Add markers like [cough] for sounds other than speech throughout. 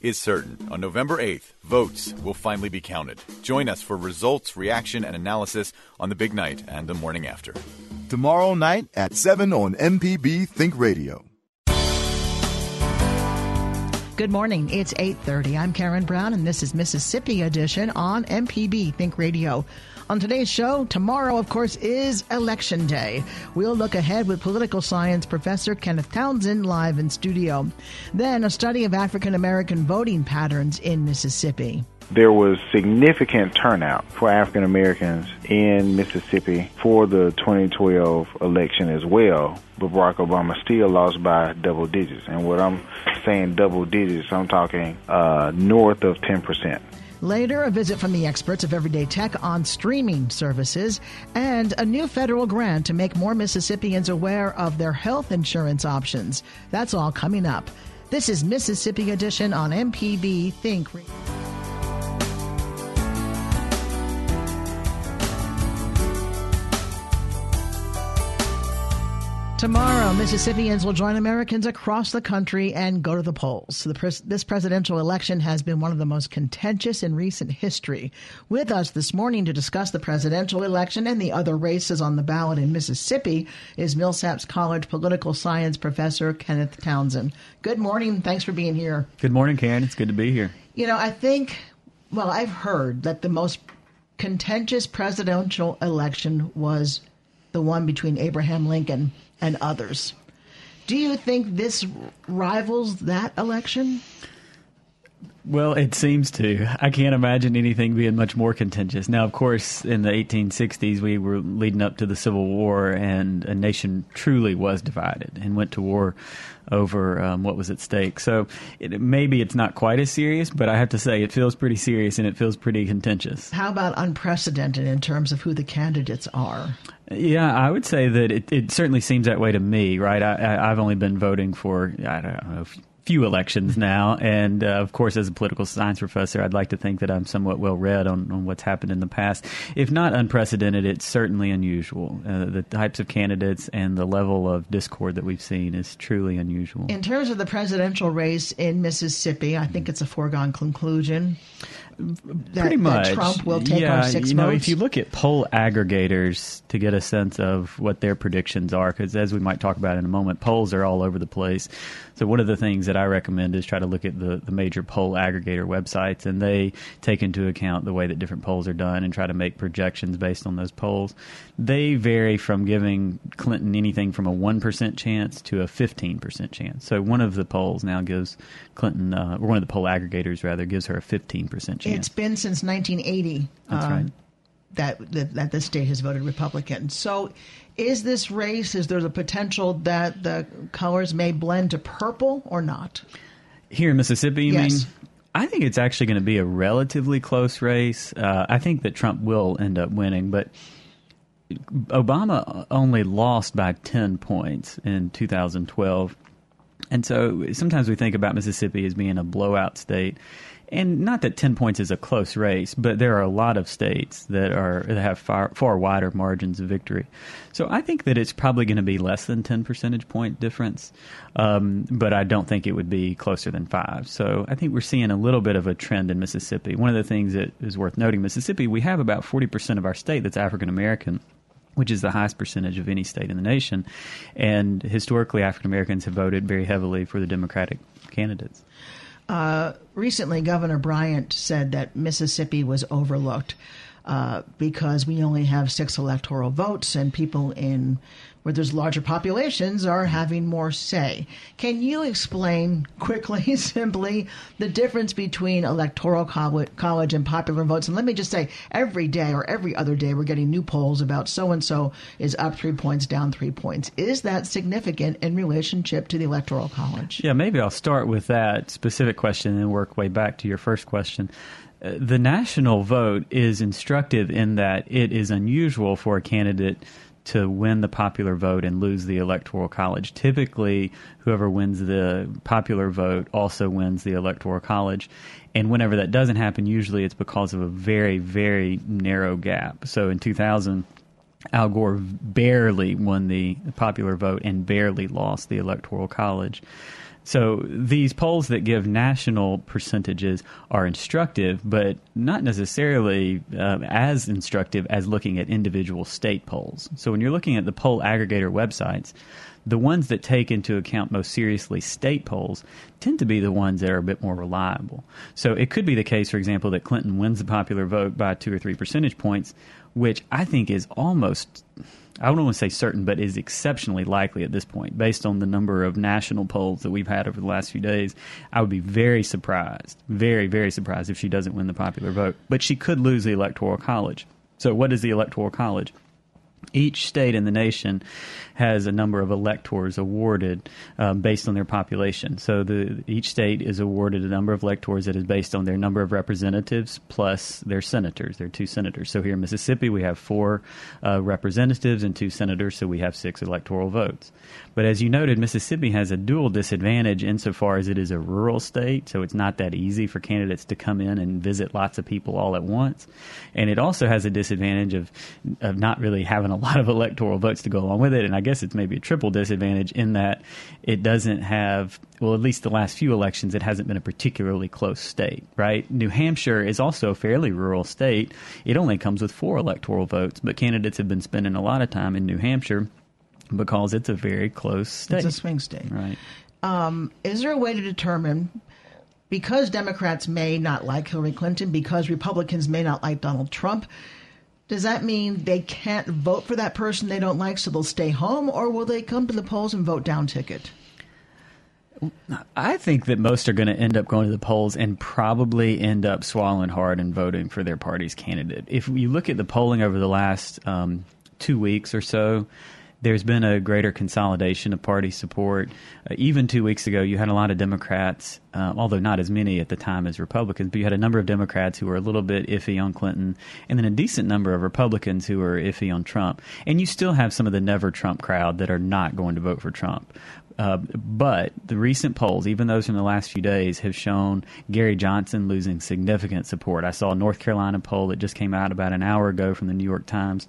is certain. On November 8th, votes will finally be counted. Join us for results, reaction, and analysis on the big night and the morning after. Tomorrow night at 7 on MPB Think Radio. Good morning. It's 8:30. I'm Karen Brown and this is Mississippi Edition on MPB Think Radio. On today's show, tomorrow, of course, is Election Day. We'll look ahead with political science professor Kenneth Townsend live in studio. Then, a study of African American voting patterns in Mississippi. There was significant turnout for African Americans in Mississippi for the 2012 election as well, but Barack Obama still lost by double digits. And what I'm saying double digits, I'm talking uh, north of 10 percent. Later, a visit from the experts of Everyday Tech on streaming services and a new federal grant to make more Mississippians aware of their health insurance options. That's all coming up. This is Mississippi Edition on MPB Think. Tomorrow, Mississippians will join Americans across the country and go to the polls. The pres- this presidential election has been one of the most contentious in recent history. With us this morning to discuss the presidential election and the other races on the ballot in Mississippi is Millsaps College political science professor Kenneth Townsend. Good morning. Thanks for being here. Good morning, Karen. It's good to be here. You know, I think, well, I've heard that the most contentious presidential election was the one between Abraham Lincoln and others. Do you think this rivals that election? Well, it seems to. I can't imagine anything being much more contentious. Now, of course, in the 1860s, we were leading up to the Civil War, and a nation truly was divided and went to war over um, what was at stake. So it, maybe it's not quite as serious, but I have to say it feels pretty serious and it feels pretty contentious. How about unprecedented in terms of who the candidates are? Yeah, I would say that it, it certainly seems that way to me, right? I, have only been voting for, I don't know, few elections now. And uh, of course, as a political science professor, I'd like to think that I'm somewhat well read on, on what's happened in the past. If not unprecedented, it's certainly unusual. Uh, the types of candidates and the level of discord that we've seen is truly unusual. In terms of the presidential race in Mississippi, I think it's a foregone conclusion. That, Pretty much. Trump will take yeah, our six you know, votes. if you look at poll aggregators to get a sense of what their predictions are, because as we might talk about in a moment, polls are all over the place. So one of the things that I recommend is try to look at the, the major poll aggregator websites, and they take into account the way that different polls are done and try to make projections based on those polls. They vary from giving Clinton anything from a 1% chance to a 15% chance. So one of the polls now gives Clinton, uh, or one of the poll aggregators rather, gives her a 15% It's been since 1980. That's um, right. That, that that the state has voted Republican. So, is this race? Is there the potential that the colors may blend to purple or not? Here in Mississippi, you Yes. mean? I think it's actually going to be a relatively close race. Uh, I think that Trump will end up winning, but Obama only lost by 10 points in 2012. And so sometimes we think about Mississippi as being a blowout state. And not that 10 points is a close race, but there are a lot of states that are that have far, far wider margins of victory. So I think that it's probably going to be less than 10 percentage point difference, um, but I don't think it would be closer than five. So I think we're seeing a little bit of a trend in Mississippi. One of the things that is worth noting, Mississippi, we have about 40% of our state that's African American which is the highest percentage of any state in the nation. And historically, African Americans have voted very heavily for the Democratic candidates. Uh, recently, Governor Bryant said that Mississippi was overlooked uh, because we only have six electoral votes, and people in where there's larger populations, are having more say. Can you explain quickly, [laughs] simply, the difference between electoral college and popular votes? And let me just say, every day or every other day, we're getting new polls about so and so is up three points, down three points. Is that significant in relationship to the electoral college? Yeah, maybe I'll start with that specific question and work way back to your first question the national vote is instructive in that it is unusual for a candidate to win the popular vote and lose the electoral college. Typically, whoever wins the popular vote also wins the electoral college. And whenever that doesn't happen, usually it's because of a very, very narrow gap. So in 2000, Al Gore barely won the popular vote and barely lost the electoral college. So these polls that give national percentages are instructive, but not necessarily uh, as instructive as looking at individual state polls. So when you're looking at the poll aggregator websites, the ones that take into account most seriously state polls tend to be the ones that are a bit more reliable. So it could be the case, for example, that Clinton wins the popular vote by two or three percentage points, which I think is almost I don't want to say certain, but is exceptionally likely at this point, based on the number of national polls that we've had over the last few days. I would be very surprised, very, very surprised if she doesn't win the popular vote. But she could lose the Electoral College. So, what is the Electoral College? Each state in the nation has a number of electors awarded um, based on their population. So the, each state is awarded a number of electors that is based on their number of representatives plus their senators. There are two senators. So here in Mississippi, we have four uh, representatives and two senators, so we have six electoral votes. But as you noted, Mississippi has a dual disadvantage insofar as it is a rural state, so it's not that easy for candidates to come in and visit lots of people all at once. And it also has a disadvantage of, of not really having a lot of electoral votes to go along with it. And I guess it's maybe a triple disadvantage in that it doesn't have, well, at least the last few elections, it hasn't been a particularly close state, right? New Hampshire is also a fairly rural state. It only comes with four electoral votes, but candidates have been spending a lot of time in New Hampshire because it's a very close state. It's a swing state. Right. Um, is there a way to determine because Democrats may not like Hillary Clinton, because Republicans may not like Donald Trump, does that mean they can't vote for that person they don't like, so they'll stay home, or will they come to the polls and vote down ticket? I think that most are going to end up going to the polls and probably end up swallowing hard and voting for their party's candidate. If you look at the polling over the last um, two weeks or so, there's been a greater consolidation of party support. Uh, even two weeks ago, you had a lot of Democrats, uh, although not as many at the time as Republicans, but you had a number of Democrats who were a little bit iffy on Clinton, and then a decent number of Republicans who were iffy on Trump. And you still have some of the never Trump crowd that are not going to vote for Trump. Uh, but the recent polls, even those from the last few days, have shown Gary Johnson losing significant support. I saw a North Carolina poll that just came out about an hour ago from the New York Times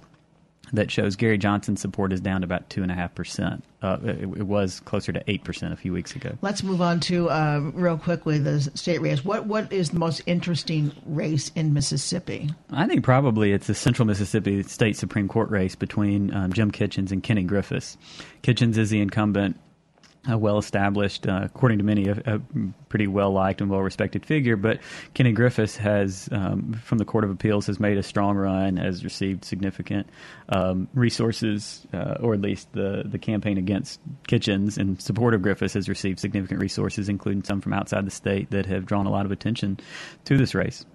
that shows Gary Johnson's support is down to about two and a half percent. Uh, it, was closer to eight percent a few weeks ago. Let's move on to uh, real quickly the state race. What what is the most interesting race in Mississippi? I think probably it's the Central Mississippi State Supreme Court race between um, Jim Kitchens and Kenny Griffis. Kitchens is the incumbent a well established, uh, according to many, a, a pretty well liked and well respected figure. But Kenny Griffis has, um, from the Court of Appeals, has made a strong run, has received significant um, resources, uh, or at least the, the campaign against Kitchens in support of Griffis has received significant resources, including some from outside the state that have drawn a lot of attention to this race.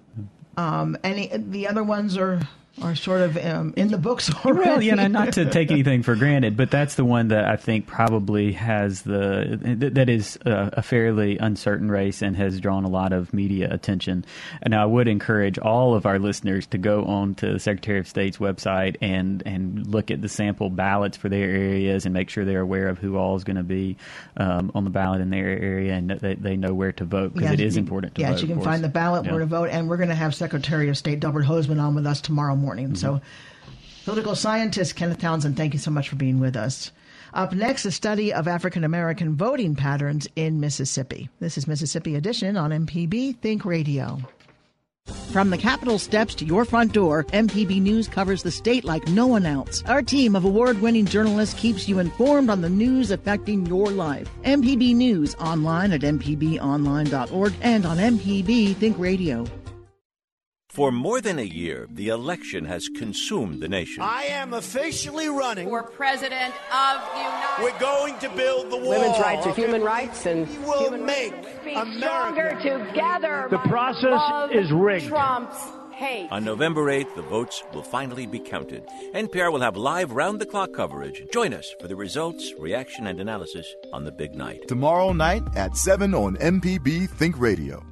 Um, any the other ones are are sort of um, in the books [laughs] already. Well, you know, not to take anything for granted, but that's the one that I think probably has the that is a, a, fairly uncertain race and has drawn a lot of media attention. And I would encourage all of our listeners to go on to the Secretary of State's website and and look at the sample ballots for their areas and make sure they're aware of who all is going to be um, on the ballot in their area and that they, know where to vote because yes, it is important to yes, vote. Yes, you can find the ballot yeah. where to vote, and we're going to have Secretary of State Delbert Hosemann on with us tomorrow morning. Mm-hmm. So, political scientist Kenneth Townsend, thank you so much for being with us. Up next, a study of African American voting patterns in Mississippi. This is Mississippi Edition on MPB Think Radio. From the Capitol steps to your front door, MPB News covers the state like no one else. Our team of award winning journalists keeps you informed on the news affecting your life. MPB News online at MPBOnline.org and on MPB Think Radio. For more than a year, the election has consumed the nation. I am officially running for president of the United States. We're going to build the wall. Women's rights are human rights, and we will human make Be America stronger together. The process is rigged. Trump's hate. On November 8th, the votes will finally be counted. NPR will have live round the clock coverage. Join us for the results, reaction, and analysis on the big night. Tomorrow night at 7 on MPB Think Radio.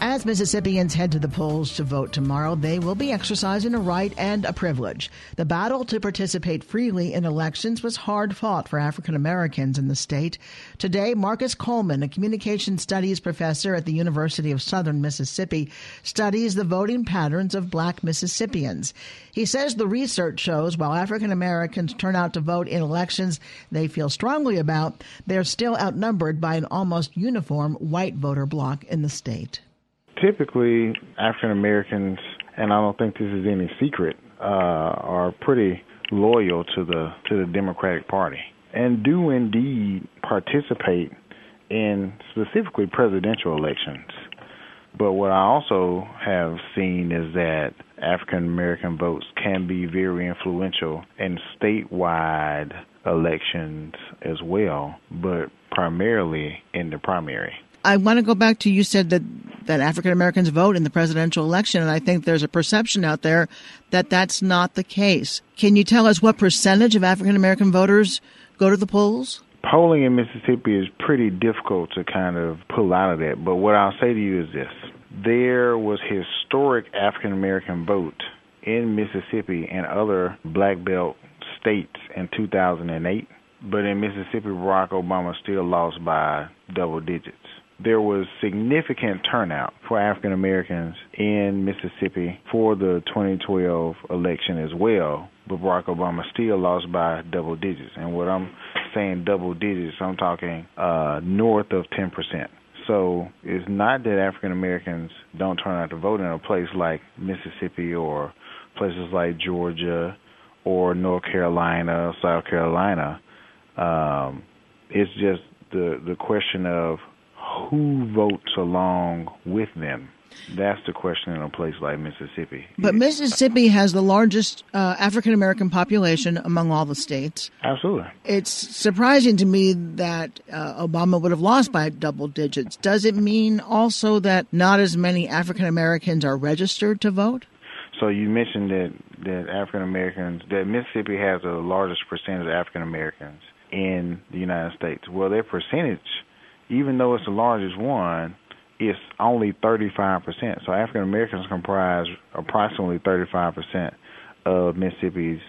As Mississippians head to the polls to vote tomorrow, they will be exercising a right and a privilege. The battle to participate freely in elections was hard fought for African Americans in the state. Today, Marcus Coleman, a communication studies professor at the University of Southern Mississippi, studies the voting patterns of black Mississippians. He says the research shows while African Americans turn out to vote in elections they feel strongly about, they're still outnumbered by an almost uniform white voter bloc in the state typically African Americans, and I don't think this is any secret, uh, are pretty loyal to the to the Democratic Party and do indeed participate in specifically presidential elections. But what I also have seen is that African American votes can be very influential in statewide elections as well, but primarily in the primary. I want to go back to you said that that African Americans vote in the presidential election, and I think there's a perception out there that that's not the case. Can you tell us what percentage of African American voters go to the polls? Polling in Mississippi is pretty difficult to kind of pull out of that, but what I'll say to you is this. There was historic African American vote in Mississippi and other black belt states in 2008, but in Mississippi, Barack Obama still lost by double digits there was significant turnout for African Americans in Mississippi for the 2012 election as well, but Barack Obama still lost by double digits. And what I'm saying double digits, I'm talking uh, north of 10%. So it's not that African Americans don't turn out to vote in a place like Mississippi or places like Georgia or North Carolina, South Carolina. Um, it's just the the question of who votes along with them? That's the question in a place like Mississippi. But Mississippi has the largest uh, African American population among all the states. Absolutely. It's surprising to me that uh, Obama would have lost by double digits. Does it mean also that not as many African Americans are registered to vote? So you mentioned that that African Americans that Mississippi has the largest percentage of African Americans in the United States. Well, their percentage even though it's the largest one, it's only 35%. So African Americans comprise approximately 35% of Mississippi's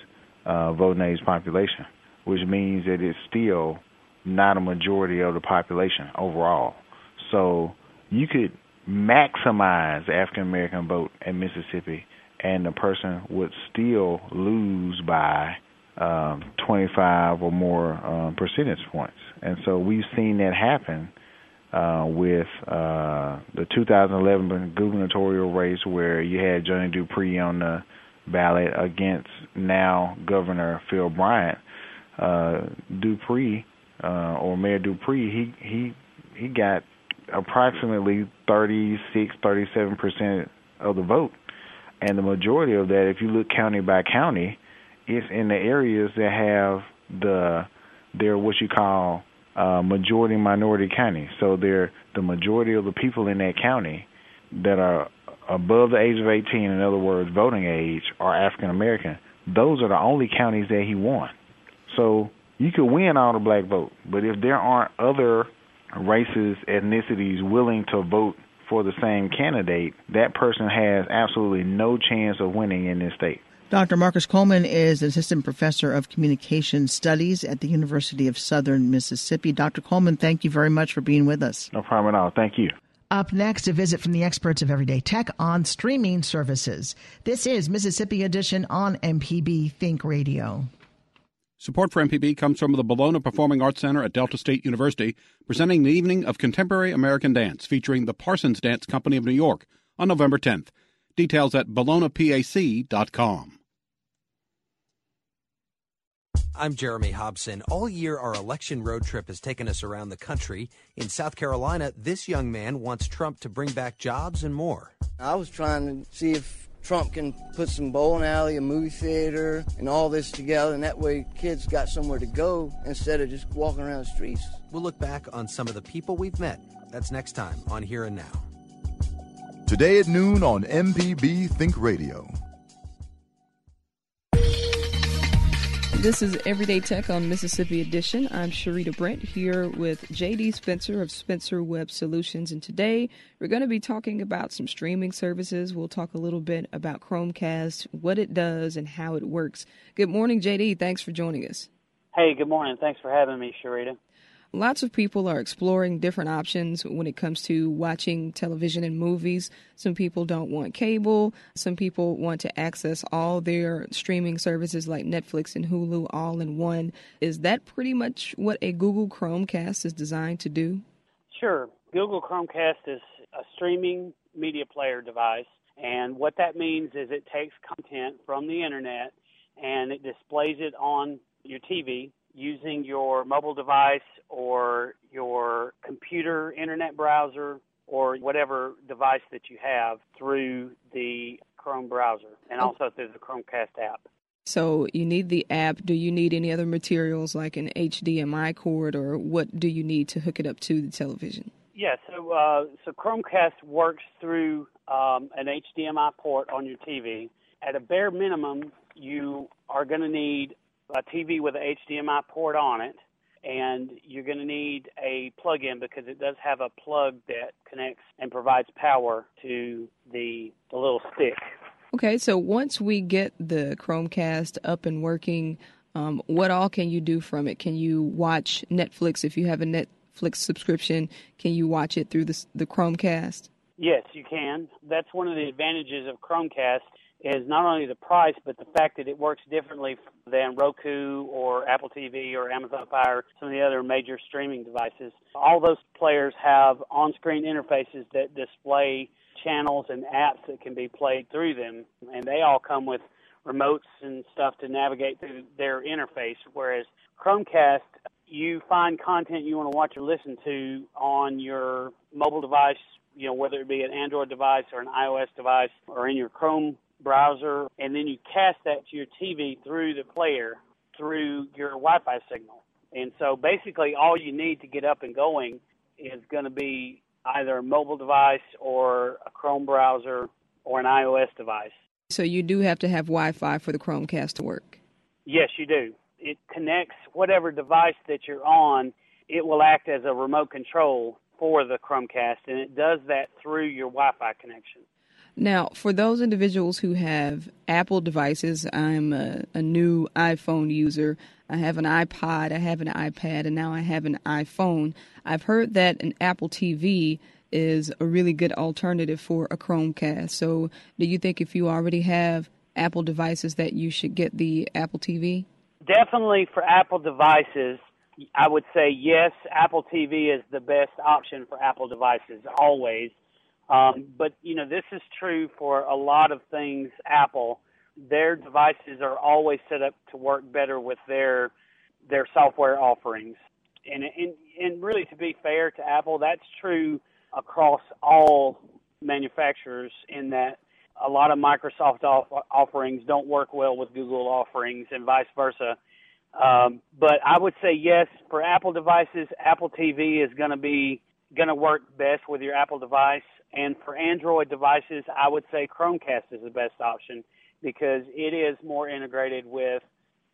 uh, voting age population, which means that it's still not a majority of the population overall. So you could maximize African American vote in Mississippi, and the person would still lose by um, 25 or more um, percentage points. And so we've seen that happen uh, with uh, the 2011 gubernatorial race where you had Johnny Dupree on the ballot against now Governor Phil Bryant. Uh, Dupree, uh, or Mayor Dupree, he, he, he got approximately 36, 37 percent of the vote. And the majority of that, if you look county by county, it's in the areas that have the they're what you call uh, majority minority county. So they're the majority of the people in that county that are above the age of 18, in other words, voting age, are African American. Those are the only counties that he won. So you could win all the black vote, but if there aren't other races, ethnicities willing to vote for the same candidate, that person has absolutely no chance of winning in this state. Dr. Marcus Coleman is an assistant professor of communication studies at the University of Southern Mississippi. Dr. Coleman, thank you very much for being with us. No problem at all. Thank you. Up next, a visit from the experts of Everyday Tech on streaming services. This is Mississippi Edition on MPB Think Radio. Support for MPB comes from the Bologna Performing Arts Center at Delta State University, presenting the evening of contemporary American dance featuring the Parsons Dance Company of New York on November 10th. Details at bolognapac.com. I'm Jeremy Hobson. All year, our election road trip has taken us around the country. In South Carolina, this young man wants Trump to bring back jobs and more. I was trying to see if Trump can put some bowling alley, a movie theater, and all this together, and that way kids got somewhere to go instead of just walking around the streets. We'll look back on some of the people we've met. That's next time on Here and Now. Today at noon on MPB Think Radio. This is Everyday Tech on Mississippi Edition. I'm Sharita Brent here with JD Spencer of Spencer Web Solutions. And today we're going to be talking about some streaming services. We'll talk a little bit about Chromecast, what it does, and how it works. Good morning, JD. Thanks for joining us. Hey, good morning. Thanks for having me, Sharita. Lots of people are exploring different options when it comes to watching television and movies. Some people don't want cable. Some people want to access all their streaming services like Netflix and Hulu all in one. Is that pretty much what a Google Chromecast is designed to do? Sure. Google Chromecast is a streaming media player device. And what that means is it takes content from the internet and it displays it on your TV using your mobile device or your computer internet browser or whatever device that you have through the Chrome browser and also through the Chromecast app. So you need the app. Do you need any other materials like an HDMI cord or what do you need to hook it up to the television? Yeah, so uh, so Chromecast works through um, an HDMI port on your TV. At a bare minimum, you are going to need a TV with an HDMI port on it, and you're going to need a plug-in because it does have a plug that connects and provides power to the, the little stick. Okay, so once we get the Chromecast up and working, um, what all can you do from it? Can you watch Netflix if you have a Netflix subscription? Can you watch it through the, the Chromecast? Yes, you can. That's one of the advantages of Chromecast is not only the price, but the fact that it works differently than Roku or Apple TV or Amazon Fire, some of the other major streaming devices. All those players have on screen interfaces that display channels and apps that can be played through them, and they all come with remotes and stuff to navigate through their interface. Whereas Chromecast, you find content you want to watch or listen to on your mobile device, you know, whether it be an Android device or an iOS device or in your Chrome browser, and then you cast that to your TV through the player through your Wi-Fi signal. And so basically, all you need to get up and going is going to be either a mobile device or a Chrome browser or an iOS device. So you do have to have Wi-Fi for the Chromecast to work. Yes, you do. It connects whatever device that you're on. It will act as a remote control for the Chromecast, and it does that through your Wi-Fi connection. Now, for those individuals who have Apple devices, I'm a, a, new iPhone user. I have an iPod, I have an iPad, and now I have an iPhone. I've heard that an Apple TV is a really good alternative for a Chromecast. So, do you think if you already have Apple devices that you should get the Apple TV? Definitely for Apple devices, I would say yes, Apple TV is the best option for Apple devices always. Um, but you know, this is true for a lot of things. Apple, their devices are always set up to work better with their their software offerings. And and and really, to be fair to Apple, that's true across all manufacturers. In that, a lot of Microsoft off- offerings don't work well with Google offerings, and vice versa. Um, but I would say yes for Apple devices. Apple TV is going to be going to work best with your Apple device. And for Android devices, I would say Chromecast is the best option because it is more integrated with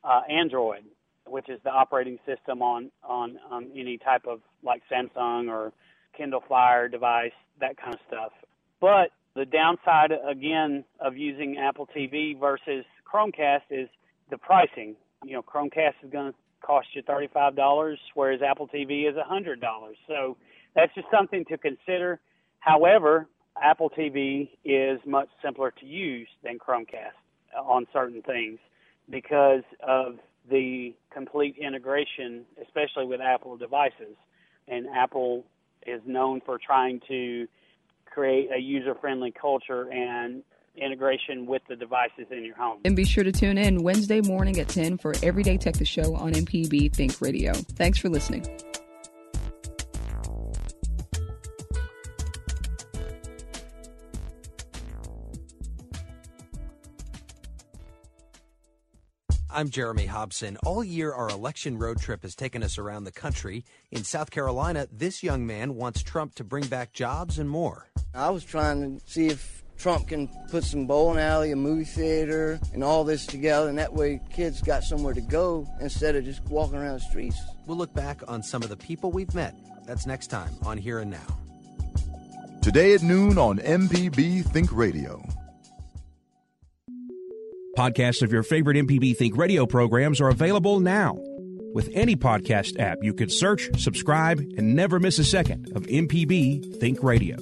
uh, Android, which is the operating system on, on on any type of like Samsung or Kindle Fire device, that kind of stuff. But the downside again of using Apple TV versus Chromecast is the pricing. You know, Chromecast is going to cost you $35, whereas Apple TV is $100. So that's just something to consider. However, Apple TV is much simpler to use than Chromecast on certain things because of the complete integration, especially with Apple devices. And Apple is known for trying to create a user friendly culture and integration with the devices in your home. And be sure to tune in Wednesday morning at 10 for Everyday Tech the Show on MPB Think Radio. Thanks for listening. I'm Jeremy Hobson. All year, our election road trip has taken us around the country. In South Carolina, this young man wants Trump to bring back jobs and more. I was trying to see if Trump can put some bowling alley, a movie theater, and all this together, and that way kids got somewhere to go instead of just walking around the streets. We'll look back on some of the people we've met. That's next time on Here and Now. Today at noon on MPB Think Radio. Podcasts of your favorite MPB Think radio programs are available now. With any podcast app, you can search, subscribe, and never miss a second of MPB Think Radio.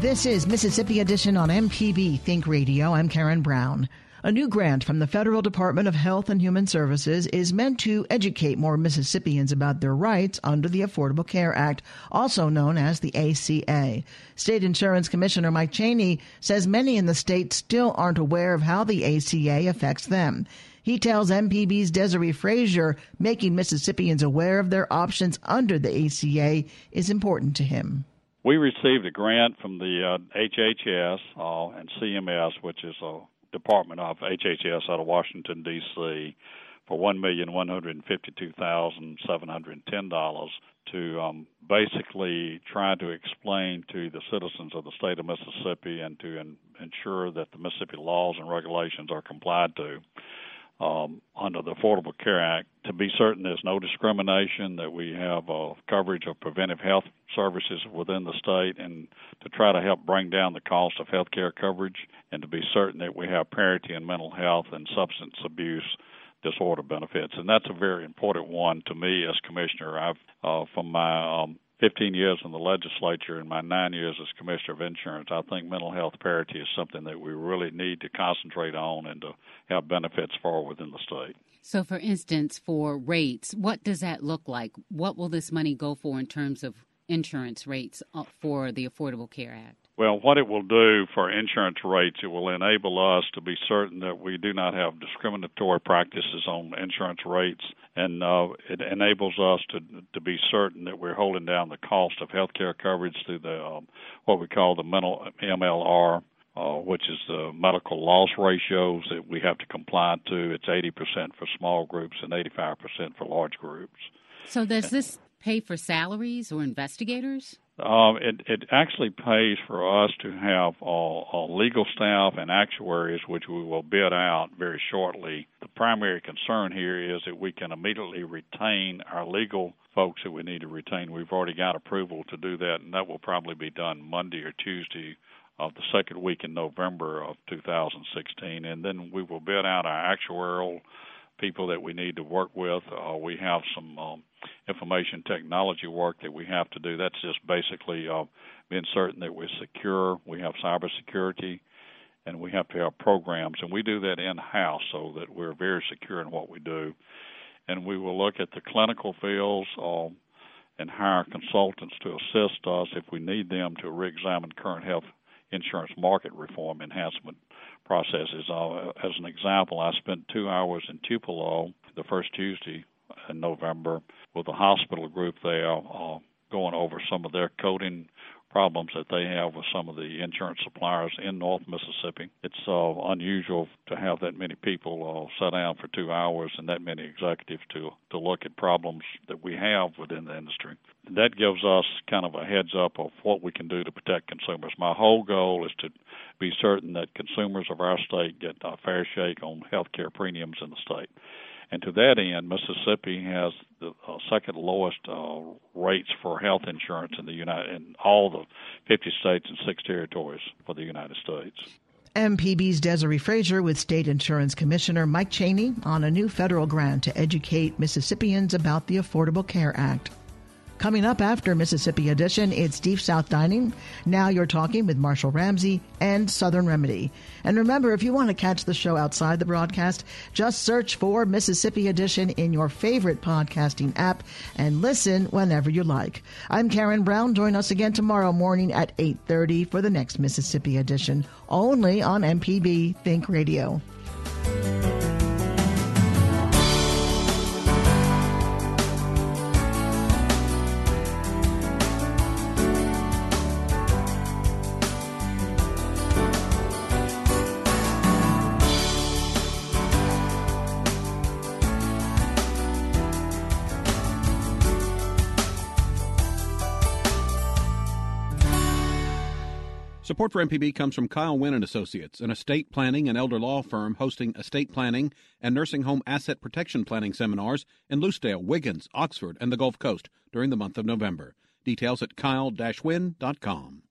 This is Mississippi Edition on MPB Think Radio. I'm Karen Brown. A new grant from the Federal Department of Health and Human Services is meant to educate more Mississippians about their rights under the Affordable Care Act, also known as the ACA. State Insurance Commissioner Mike Chaney says many in the state still aren't aware of how the ACA affects them. He tells MPB's Desare Frazier making Mississippians aware of their options under the ACA is important to him. We received a grant from the uh, HHS uh, and CMS, which is a department of HHS out of Washington D.C. for one million one hundred fifty-two thousand seven hundred ten dollars to um, basically try to explain to the citizens of the state of Mississippi and to in, ensure that the Mississippi laws and regulations are complied to um, under the Affordable Care Act to be certain there's no discrimination, that we have uh, coverage of preventive health services within the state, and to try to help bring down the cost of health care coverage, and to be certain that we have parity in mental health and substance abuse disorder benefits. And that's a very important one to me as commissioner. I've, uh, from my um, 15 years in the legislature and my nine years as commissioner of insurance, I think mental health parity is something that we really need to concentrate on and to have benefits for within the state. So, for instance, for rates, what does that look like? What will this money go for in terms of insurance rates uh, for the Affordable Care Act? Well, what it will do for insurance rates, it will enable us to be certain that we do not have discriminatory practices on insurance rates, and uh, it enables us to to be certain that we're holding down the cost of health care coverage through the um, what we call the mental MLR. Uh, which is the medical loss ratios that we have to comply to. It's 80% for small groups and 85% for large groups. So, does this pay for salaries or investigators? Um, it, it actually pays for us to have uh, legal staff and actuaries, which we will bid out very shortly. The primary concern here is that we can immediately retain our legal folks that we need to retain. We've already got approval to do that, and that will probably be done Monday or Tuesday of the second week in November of 2016. And then we will bid out our actuarial people that we need to work with. Uh, we have some um, information technology work that we have to do. That's just basically uh, being certain that we're secure. We have cybersecurity, and we have to have programs, and we do that in house so that we're very secure in what we do. And we will look at the clinical fields. Uh, and hire consultants to assist us if we need them to re-examine current health insurance market reform enhancement processes. Uh, as an example, I spent two hours in Tupelo the first Tuesday in November with a hospital group there uh, going over some of their coding problems that they have with some of the insurance suppliers in North Mississippi. It's uh, unusual to have that many people uh, sit down for two hours and that many executives to to look at problems that we have within the industry. That gives us kind of a heads up of what we can do to protect consumers. My whole goal is to be certain that consumers of our state get a fair shake on health care premiums in the state. And to that end, Mississippi has the uh, second lowest uh, rates for health insurance in the United in all the 50 states and six territories for the United States. MPB's Desare Frazier with State Insurance Commissioner Mike Chaney on a new federal grant to educate Mississippians about the Affordable Care Act. Coming up after Mississippi Edition, it's Deep South Dining. Now you're talking with Marshall Ramsey and Southern Remedy. And remember, if you want to catch the show outside the broadcast, just search for Mississippi Edition in your favorite podcasting app and listen whenever you like. I'm Karen Brown. Join us again tomorrow morning at 8:30 for the next Mississippi Edition, only on MPB Think Radio. Support for MPB comes from Kyle Wynn and Associates, an estate planning and elder law firm hosting estate planning and nursing home asset protection planning seminars in Lucedale, Wiggins, Oxford, and the Gulf Coast during the month of November. Details at kyle-wynn.com.